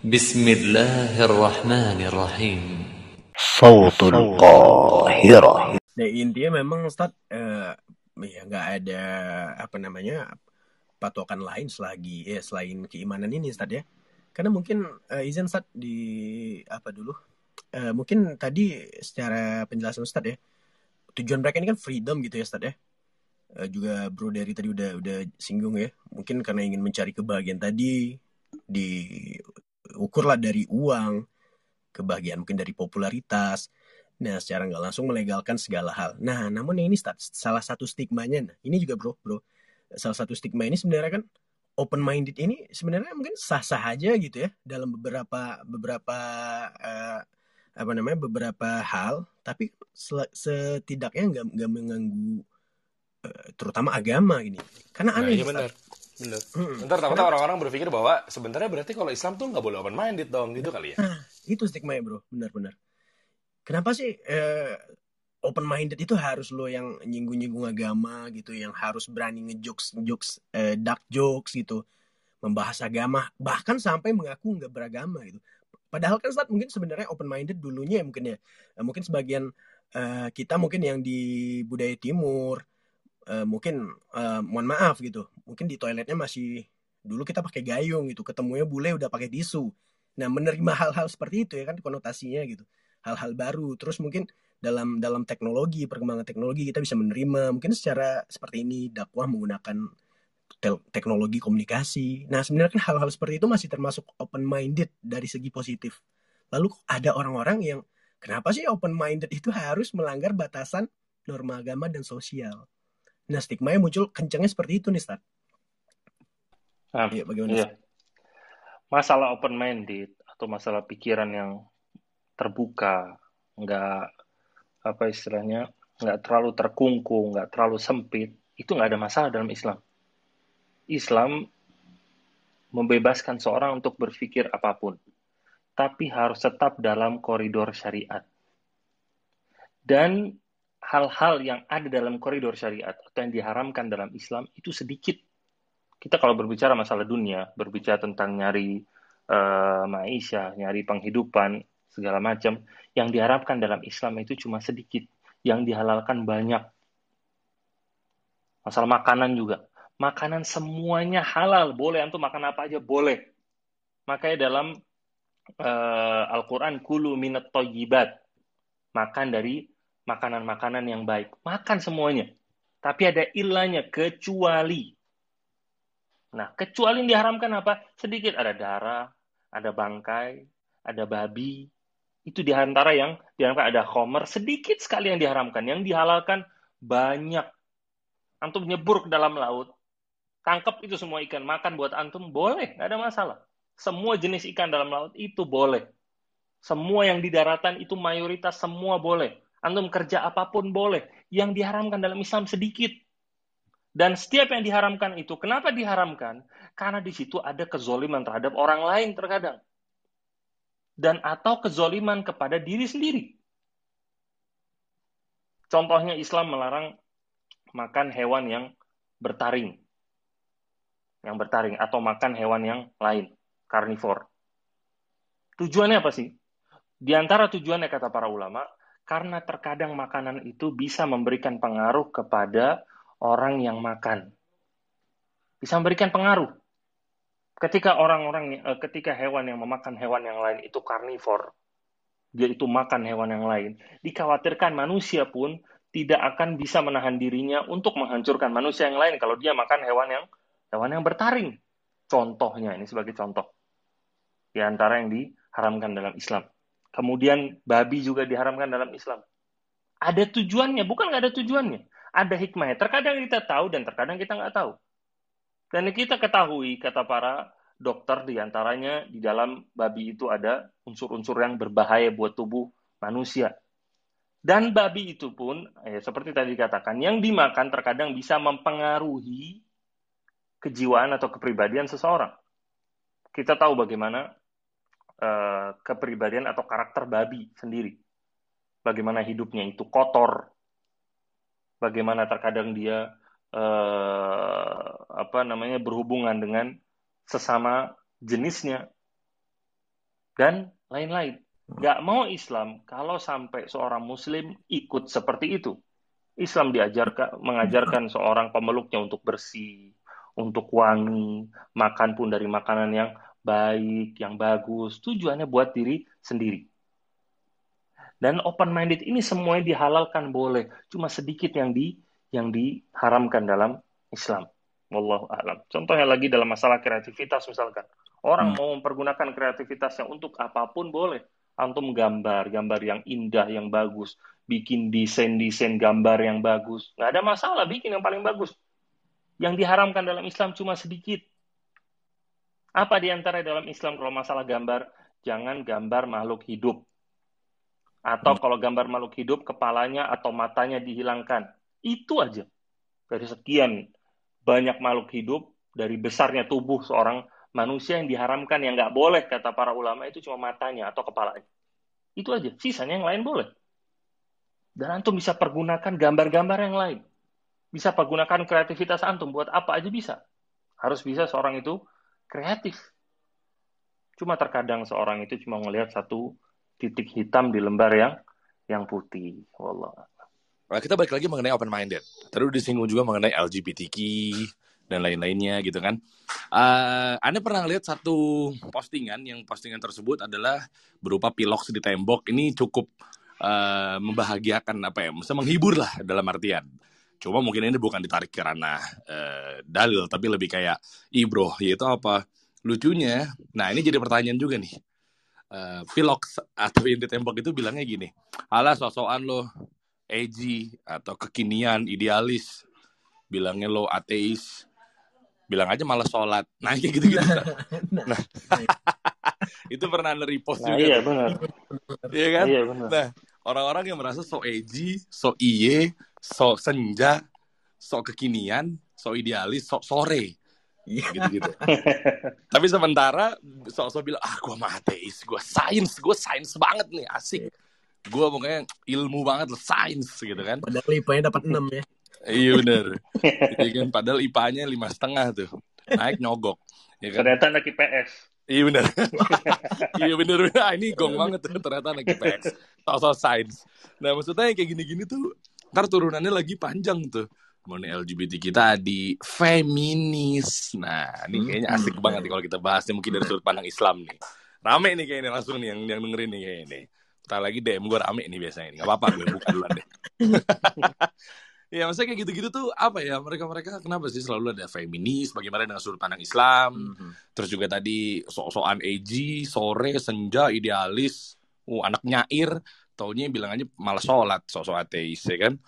بسم الله الرحمن الرحيم صوت القاهرة Nah intinya memang Ustadz eh, ya nggak ada apa namanya patokan lain selagi ya selain keimanan ini Ustadz ya. Karena mungkin eh, izin Ustadz di apa dulu? Eh, mungkin tadi secara penjelasan Ustadz ya tujuan mereka ini kan freedom gitu ya Ustadz ya. Eh, juga Bro dari tadi udah udah singgung ya. Mungkin karena ingin mencari kebahagiaan tadi diukurlah dari uang, kebahagiaan mungkin dari popularitas. Nah, secara nggak langsung melegalkan segala hal. Nah, namun ini salah satu stigmanya. Nah, ini juga bro, bro. Salah satu stigma ini sebenarnya kan open minded ini sebenarnya mungkin sah-sah aja gitu ya dalam beberapa beberapa eh, apa namanya beberapa hal, tapi setidaknya nggak nggak mengganggu eh, terutama agama ini. Karena Nah, aneh. iya Ustaz. benar. Benar. Hmm. Ntar takutnya orang-orang berpikir bahwa sebenarnya berarti kalau Islam tuh nggak boleh open minded dong gitu kali ya. Nah, itu stigma ya bro, benar-benar. Kenapa sih eh, open minded itu harus lo yang nyinggung-nyinggung agama gitu, yang harus berani ngejokes jokes eh, dark jokes gitu, membahas agama, bahkan sampai mengaku nggak beragama gitu. Padahal kan saat mungkin sebenarnya open minded dulunya ya mungkin ya, Eh, mungkin sebagian eh, kita mungkin yang di budaya timur, eh, mungkin eh, mohon maaf gitu, mungkin di toiletnya masih dulu kita pakai gayung gitu, ketemunya bule udah pakai tisu. Nah, menerima hal-hal seperti itu ya kan konotasinya gitu. Hal-hal baru. Terus mungkin dalam dalam teknologi, perkembangan teknologi kita bisa menerima mungkin secara seperti ini dakwah menggunakan teknologi komunikasi. Nah, sebenarnya kan hal-hal seperti itu masih termasuk open minded dari segi positif. Lalu ada orang-orang yang kenapa sih open minded itu harus melanggar batasan norma agama dan sosial? Nah, stigma yang muncul kencangnya seperti itu nih, Stat. Nah, Iya, bagaimana? iya. Masalah open minded atau masalah pikiran yang terbuka, nggak apa istilahnya, nggak terlalu terkungkung, nggak terlalu sempit, itu nggak ada masalah dalam Islam. Islam membebaskan seorang untuk berpikir apa pun, tapi harus tetap dalam koridor syariat. Dan hal-hal yang ada dalam koridor syariat atau yang diharamkan dalam Islam itu sedikit kita kalau berbicara masalah dunia, berbicara tentang nyari eh, maisha, nyari penghidupan, segala macam, yang diharapkan dalam Islam itu cuma sedikit, yang dihalalkan banyak. Masalah makanan juga. Makanan semuanya halal, boleh antum makan apa aja boleh. Makanya dalam eh, Al-Qur'an kulu minat toyibat. Makan dari makanan-makanan yang baik. Makan semuanya. Tapi ada ilahnya, kecuali Nah, kecuali yang diharamkan apa? Sedikit ada darah, ada bangkai, ada babi. Itu di antara yang diharamkan ada khomer, sedikit sekali yang diharamkan. Yang dihalalkan banyak. Antum nyebur ke dalam laut, tangkap itu semua ikan, makan buat antum, boleh, nggak ada masalah. Semua jenis ikan dalam laut itu boleh. Semua yang di daratan itu mayoritas semua boleh. Antum kerja apa pun boleh. Yang diharamkan dalam Islam sedikit. Dan setiap yang diharamkan itu, kenapa diharamkan? Karena di situ ada kezoliman terhadap orang lain terkadang. Dan atau kezoliman kepada diri sendiri. Contohnya Islam melarang makan hewan yang bertaring. Yang bertaring. Atau makan hewan yang lain. Karnivor. Tujuannya apa sih? Di antara tujuannya kata para ulama, karena terkadang makanan itu bisa memberikan pengaruh kepada orang yang makan. Bisa memberikan pengaruh. Ketika orang-orang, eh, ketika hewan yang memakan hewan yang lain itu karnivor, dia itu makan hewan yang lain, dikhawatirkan manusia pun tidak akan bisa menahan dirinya untuk menghancurkan manusia yang lain kalau dia makan hewan yang hewan yang bertaring. Contohnya ini sebagai contoh di antara yang diharamkan dalam Islam. Kemudian babi juga diharamkan dalam Islam. Ada tujuannya, bukan nggak ada tujuannya ada hikmahnya. Terkadang kita tahu dan terkadang kita nggak tahu. Dan kita ketahui, kata para dokter di antaranya di dalam babi itu ada unsur-unsur yang berbahaya buat tubuh manusia. Dan babi itu pun, eh, seperti tadi dikatakan, yang dimakan terkadang bisa mempengaruhi kejiwaan atau kepribadian seseorang. Kita tahu bagaimana eh, kepribadian atau karakter babi sendiri. Bagaimana hidupnya itu kotor, bagaimana terkadang dia eh, apa namanya berhubungan dengan sesama jenisnya dan lain-lain. Gak mau Islam kalau sampai seorang Muslim ikut seperti itu. Islam diajarkan mengajarkan seorang pemeluknya untuk bersih, untuk wangi, makan pun dari makanan yang baik, yang bagus. Tujuannya buat diri sendiri. Dan open minded ini semuanya dihalalkan boleh, cuma sedikit yang di yang diharamkan dalam Islam. Wallahu a'lam. Contohnya lagi dalam masalah kreativitas misalkan. Orang hmm. mau mempergunakan kreativitasnya untuk apa pun boleh. Antum gambar, gambar yang indah, yang bagus. Bikin desain-desain gambar yang bagus. Nggak ada masalah, bikin yang paling bagus. Yang diharamkan dalam Islam cuma sedikit. Apa di antara dalam Islam kalau masalah gambar? Jangan gambar makhluk hidup. Atau hmm. kalau gambar makhluk hidup, kepalanya atau matanya dihilangkan. Itu aja. Dari sekian banyak makhluk hidup dari besarnya tubuh seorang manusia yang diharamkan yang nggak boleh kata para ulama itu cuma matanya atau kepalanya. Itu aja. Sisanya yang lain boleh. Dan antum bisa pergunakan gambar-gambar yang lain. Bisa pergunakan kreativitas antum buat apa aja bisa. Harus bisa seorang itu kreatif. Cuma terkadang seorang itu cuma melihat satu titik hitam di lembar yang yang putih. Wallah. Nah, kita balik lagi mengenai open minded. Tadi disinggung juga mengenai LGBTQ dan lain-lainnya gitu kan. Uh, anda pernah lihat satu postingan yang postingan tersebut adalah berupa piloks di tembok. Ini cukup uh, membahagiakan apa ya? Bisa menghibur lah dalam artian. Cuma mungkin ini bukan ditarik ke ranah uh, dalil, tapi lebih kayak ibroh, yaitu apa? Lucunya, nah ini jadi pertanyaan juga nih. Uh, piloks atau yang di tembok itu bilangnya gini, alah sosokan lo edgy atau kekinian, idealis, bilangnya lo ateis, bilang aja malah sholat. Nah, kayak gitu-gitu. nah, nah. itu pernah nge-repost nah, juga. Iya, benar. Iya kan? Iya, benar. Nah, orang-orang yang merasa so edgy, so iye, so senja, so kekinian, so idealis, so sore. Iya. gitu-gitu. Tapi sementara sok-sok bilang, ah gue mah ateis, gue sains, gue sains banget nih, asik. Gue pokoknya ilmu banget lah sains gitu kan. Padahal IPA-nya dapat enam ya. Iya bener. Iya kan padahal IPA-nya lima setengah tuh. Naik nyogok ya kan? ternyata anak IPS iya bener. Iya bener ah, ini gong banget tuh ternyata anak IPS soal sains. Nah maksudnya kayak gini-gini tuh ntar turunannya lagi panjang tuh mengenai LGBT kita di feminis nah ini kayaknya asik hmm. banget nih kalau kita bahasnya mungkin dari sudut pandang Islam nih rame nih kayaknya langsung nih yang yang dengerin nih kayaknya nih Ntar lagi DM gue rame nih biasanya nih. Gak apa-apa gue buka duluan deh. ya maksudnya kayak gitu-gitu tuh apa ya mereka-mereka kenapa sih selalu ada feminis bagaimana dengan sudut pandang Islam mm-hmm. terus juga tadi sok-sokan AG sore senja idealis uh anak nyair taunya bilang aja malah sholat sok-sok ateis ya kan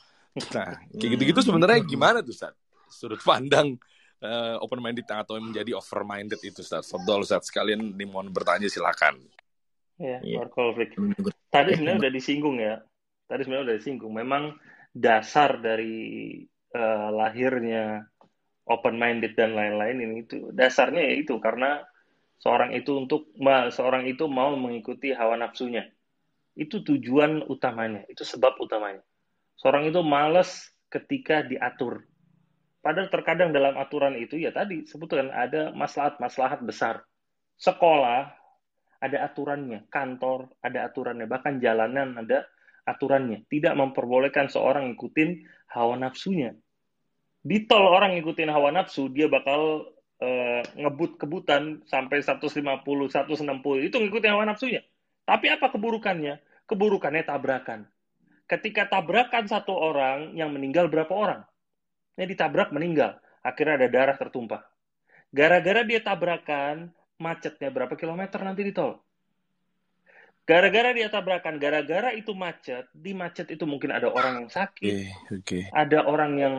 nah kayak gitu-gitu sebenarnya gimana tuh Ustaz sudut pandang uh, eh, open minded atau menjadi over minded itu Ustaz Fadol Ustaz sekalian dimohon bertanya silakan Ya, yeah. konflik. Tadi sebenarnya udah disinggung ya. Tadi sebenarnya udah disinggung. Memang dasar dari uh, lahirnya open minded dan lain-lain ini itu dasarnya ya itu karena seorang itu untuk seorang itu mau mengikuti hawa nafsunya. Itu tujuan utamanya, itu sebab utamanya. Seorang itu malas ketika diatur. Padahal terkadang dalam aturan itu ya tadi sebutkan ada maslahat-maslahat besar. Sekolah ada aturannya, kantor ada aturannya, bahkan jalanan ada aturannya. Tidak memperbolehkan seorang ngikutin hawa nafsunya. Di tol orang ngikutin hawa nafsu, dia bakal uh, ngebut kebutan sampai 150, 160. Itu ngikutin hawa nafsunya. Tapi apa keburukannya? Keburukannya tabrakan. Ketika tabrakan satu orang, yang meninggal berapa orang? Yang ditabrak meninggal. Akhirnya ada darah tertumpah. Gara-gara dia tabrakan, macetnya berapa kilometer nanti di tol. Gara-gara dia tabrakan, gara-gara itu macet, di macet itu mungkin ada orang yang sakit, okay, okay. ada orang yang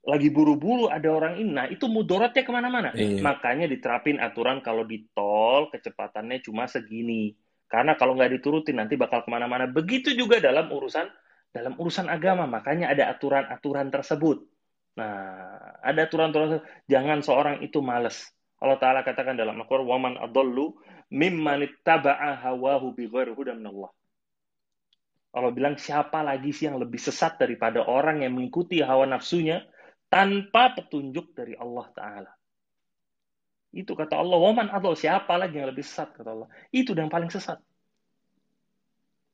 lagi buru-buru, ada orang ini, nah itu mudaratnya ke mana-mana. Yeah. Makanya diterapin aturan kalau di tol kecepatannya cuma segini. Karena kalau nggak diturutin nanti bakal kemana-mana. Begitu juga dalam urusan dalam urusan agama, makanya ada aturan-aturan tersebut. Nah, ada aturan-aturan jangan seorang itu males. Allah Ta'ala katakan dalam Al-Quran, وَمَنْ أَضَلُّ مِمَّنِ اتَّبَعَ هَوَاهُ بِغَيْرِ هُدًى مِنَ اللَّهِ Allah bilang, siapa lagi sih yang lebih sesat daripada orang yang mengikuti hawa nafsunya tanpa petunjuk dari Allah Ta'ala. Itu kata Allah, waman atau siapa lagi yang lebih sesat kata Allah. Itu yang paling sesat.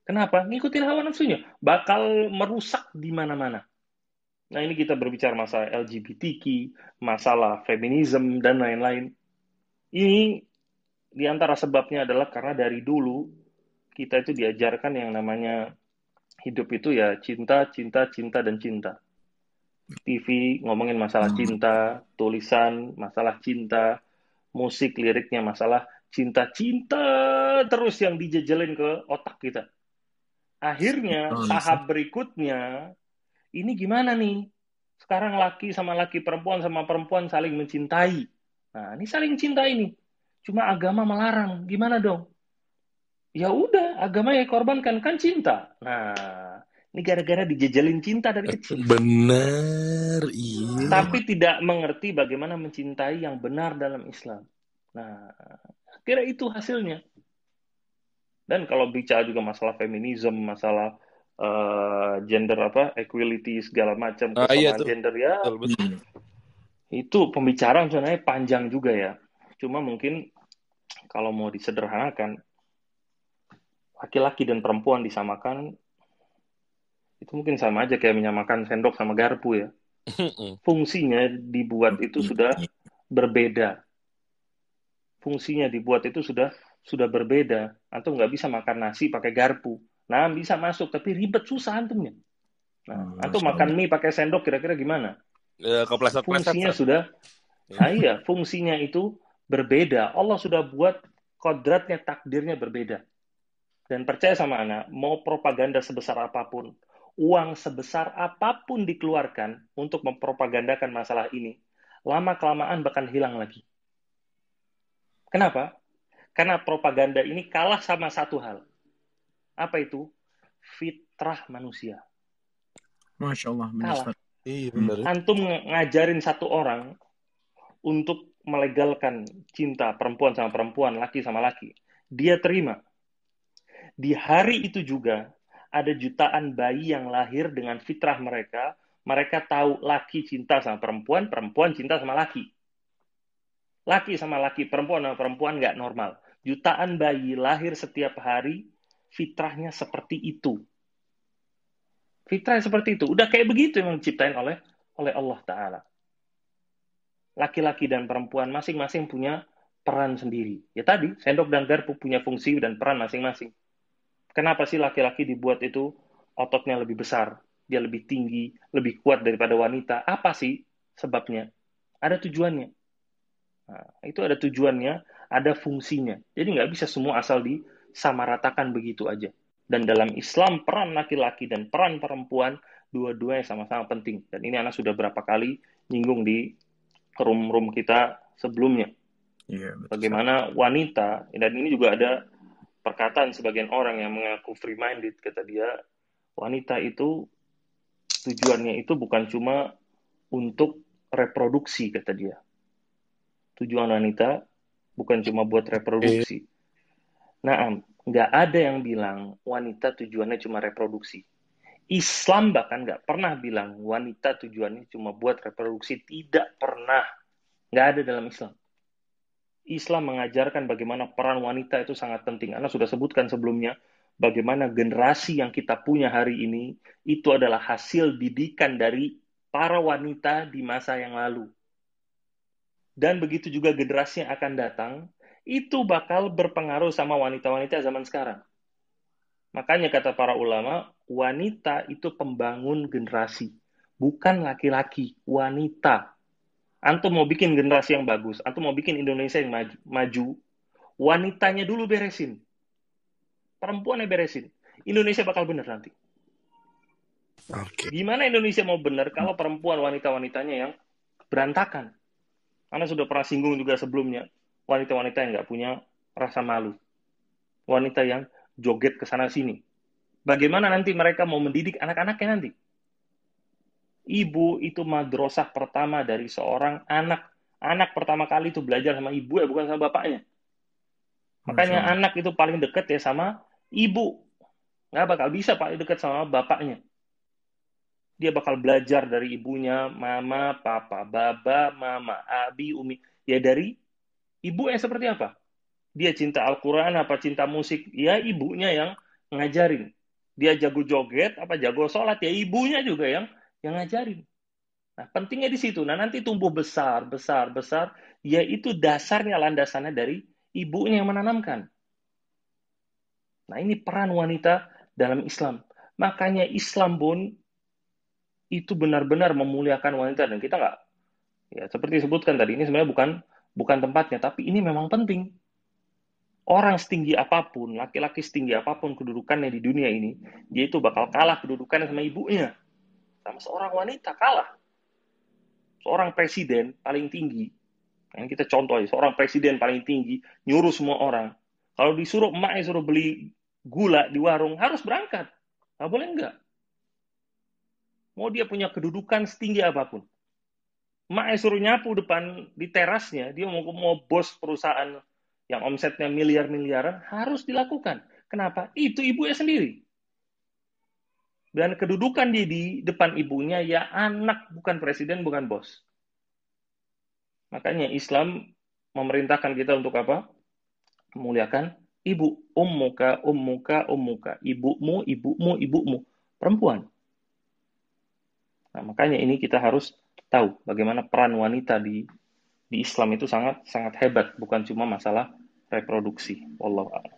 Kenapa? Ngikutin hawa nafsunya. Bakal merusak di mana-mana. Nah ini kita berbicara masalah LGBTQ, masalah feminisme, dan lain-lain. Ini di antara sebabnya adalah karena dari dulu kita itu diajarkan yang namanya hidup itu ya cinta, cinta, cinta, dan cinta. TV ngomongin masalah cinta, tulisan masalah cinta, musik liriknya masalah cinta-cinta terus yang dijejelin ke otak kita. Akhirnya Oh, tahap berikutnya ini gimana nih? Sekarang laki sama laki, perempuan sama perempuan saling mencintai. Nah, ini saling cintai nih. Cuma agama melarang. Gimana dong? Ya udah, agama yang korbankan kan cinta. Nah, ini gara-gara dijejelin cinta dari kecil. Bener, iya. Tapi tidak mengerti bagaimana mencintai yang benar dalam Islam. Nah, kira itu hasilnya. Dan kalau bicara juga masalah feminisme, masalah eh, gender apa, equality segala macam, Ah, iya kesamaan tuh. gender ya, Betul, betul. itu pembicaraan sebenarnya panjang juga ya. Cuma mungkin kalau mau disederhanakan, laki-laki dan perempuan disamakan, itu mungkin sama aja kayak menyamakan sendok sama garpu ya. Fungsinya dibuat itu sudah berbeda. Fungsinya dibuat itu sudah sudah berbeda. Antum nggak bisa makan nasi pakai garpu. Nah, bisa masuk, tapi ribet susah antumnya. Nah, Hmm, antum Masya makan mie pakai sendok kira-kira gimana? Ya, kepleset-pleset. Fungsinya sudah, Ya. ah iya, fungsinya itu berbeda. Allah sudah buat kodratnya, takdirnya berbeda. Dan percaya sama anak, mau propaganda sebesar apa pun, uang sebesar apa pun dikeluarkan untuk mempropagandakan masalah ini, lama-kelamaan bahkan hilang lagi. Kenapa? Karena propaganda ini kalah sama satu hal. Apa itu? Fitrah manusia. Masya Allah, Kalah. Iya. Antum ng- ngajarin satu orang untuk melegalkan cinta perempuan sama perempuan, laki sama laki. Dia terima. Di hari itu juga ada jutaan bayi yang lahir dengan fitrah mereka. Mereka tahu laki cinta sama perempuan, perempuan cinta sama laki. Laki sama laki, perempuan sama perempuan nggak normal. Jutaan bayi lahir setiap hari, fitrahnya seperti itu. Fitrah seperti itu. Udah kayak begitu yang diciptain oleh oleh Allah Ta'ala. Laki-laki dan perempuan masing-masing punya peran sendiri. Ya tadi, sendok dan garpu punya fungsi dan peran masing-masing. Kenapa sih laki-laki dibuat itu ototnya lebih besar, dia lebih tinggi, lebih kuat daripada wanita? Apa sih sebabnya? Ada tujuannya. Nah, itu ada tujuannya, ada fungsinya. Jadi nggak bisa semua asal disamaratakan begitu aja. Dan dalam Islam peran laki-laki dan peran perempuan dua-duanya sama-sama penting. Dan ini anak sudah berapa kali nyinggung di room-room kita sebelumnya. Iya, betul. Bagaimana wanita, dan ini juga ada perkataan sebagian orang yang mengaku free-minded, kata dia, wanita itu tujuannya itu bukan cuma untuk reproduksi, kata dia. Tujuan wanita bukan cuma buat reproduksi. Nah, nggak ada yang bilang wanita tujuannya cuma reproduksi. Islam bahkan nggak pernah bilang wanita tujuannya cuma buat reproduksi. Tidak pernah. Nggak ada dalam Islam. Islam mengajarkan bagaimana peran wanita itu sangat penting. Anda sudah sebutkan sebelumnya, bagaimana generasi yang kita punya hari ini, itu adalah hasil didikan dari para wanita di masa yang lalu. Dan begitu juga generasi yang akan datang, itu bakal berpengaruh sama wanita-wanita zaman sekarang. Makanya kata para ulama, wanita itu pembangun generasi, bukan laki-laki, wanita. Antum mau bikin generasi yang bagus, antum mau bikin Indonesia yang maju, maju wanitanya dulu beresin. Perempuannya beresin. Indonesia bakal bener nanti. Oke. Gimana Indonesia mau bener kalau perempuan wanita-wanitanya yang berantakan? Anda sudah pernah singgung juga sebelumnya, wanita-wanita yang nggak punya rasa malu. Wanita yang joget ke sana sini. Bagaimana nanti mereka mau mendidik anak-anaknya nanti? Ibu itu madrasah pertama dari seorang anak. Anak pertama kali itu belajar sama ibu ya, bukan sama bapaknya. Makanya Allah. anak itu paling dekat ya sama ibu. Nggak bakal bisa paling dekat sama bapaknya. Dia bakal belajar dari ibunya, mama, papa, baba, mama, abi, umi. Ya dari Ibu yang seperti apa? Dia cinta Al-Quran apa cinta musik? Ya ibunya yang ngajarin. Dia jago joget apa jago sholat? Ya ibunya juga yang yang ngajarin. Nah, pentingnya di situ. Nah, nanti tumbuh besar, besar, besar. Yaitu dasarnya, landasannya dari ibunya yang menanamkan. Nah, ini peran wanita dalam Islam. Makanya Islam pun itu benar-benar memuliakan wanita dan kita nggak ya seperti disebutkan tadi ini sebenarnya bukan bukan tempatnya tapi ini memang penting orang setinggi apa pun laki-laki setinggi apa pun kedudukannya di dunia ini dia itu bakal kalah kedudukannya sama ibunya sama seorang wanita kalah seorang presiden paling tinggi yang kita contoh seorang presiden paling tinggi nyuruh semua orang kalau disuruh emaknya suruh beli gula di warung harus berangkat nggak boleh enggak Mau dia punya kedudukan setinggi apa pun. Mak suruh nyapu depan di terasnya, dia mau, mau bos perusahaan yang omsetnya miliar-miliaran, harus dilakukan. Kenapa? Itu ibunya sendiri. Dan kedudukan dia di depan ibunya, ya anak, bukan presiden, bukan bos. Makanya Islam memerintahkan kita untuk apa? Memuliakan ibu. Ummuka, ummuka, ummuka. Ibumu, ibumu, ibumu. Perempuan. Nah, makanya ini kita harus tahu bagaimana peran wanita di di Islam itu sangat sangat hebat, bukan cuma masalah reproduksi. Wallahu.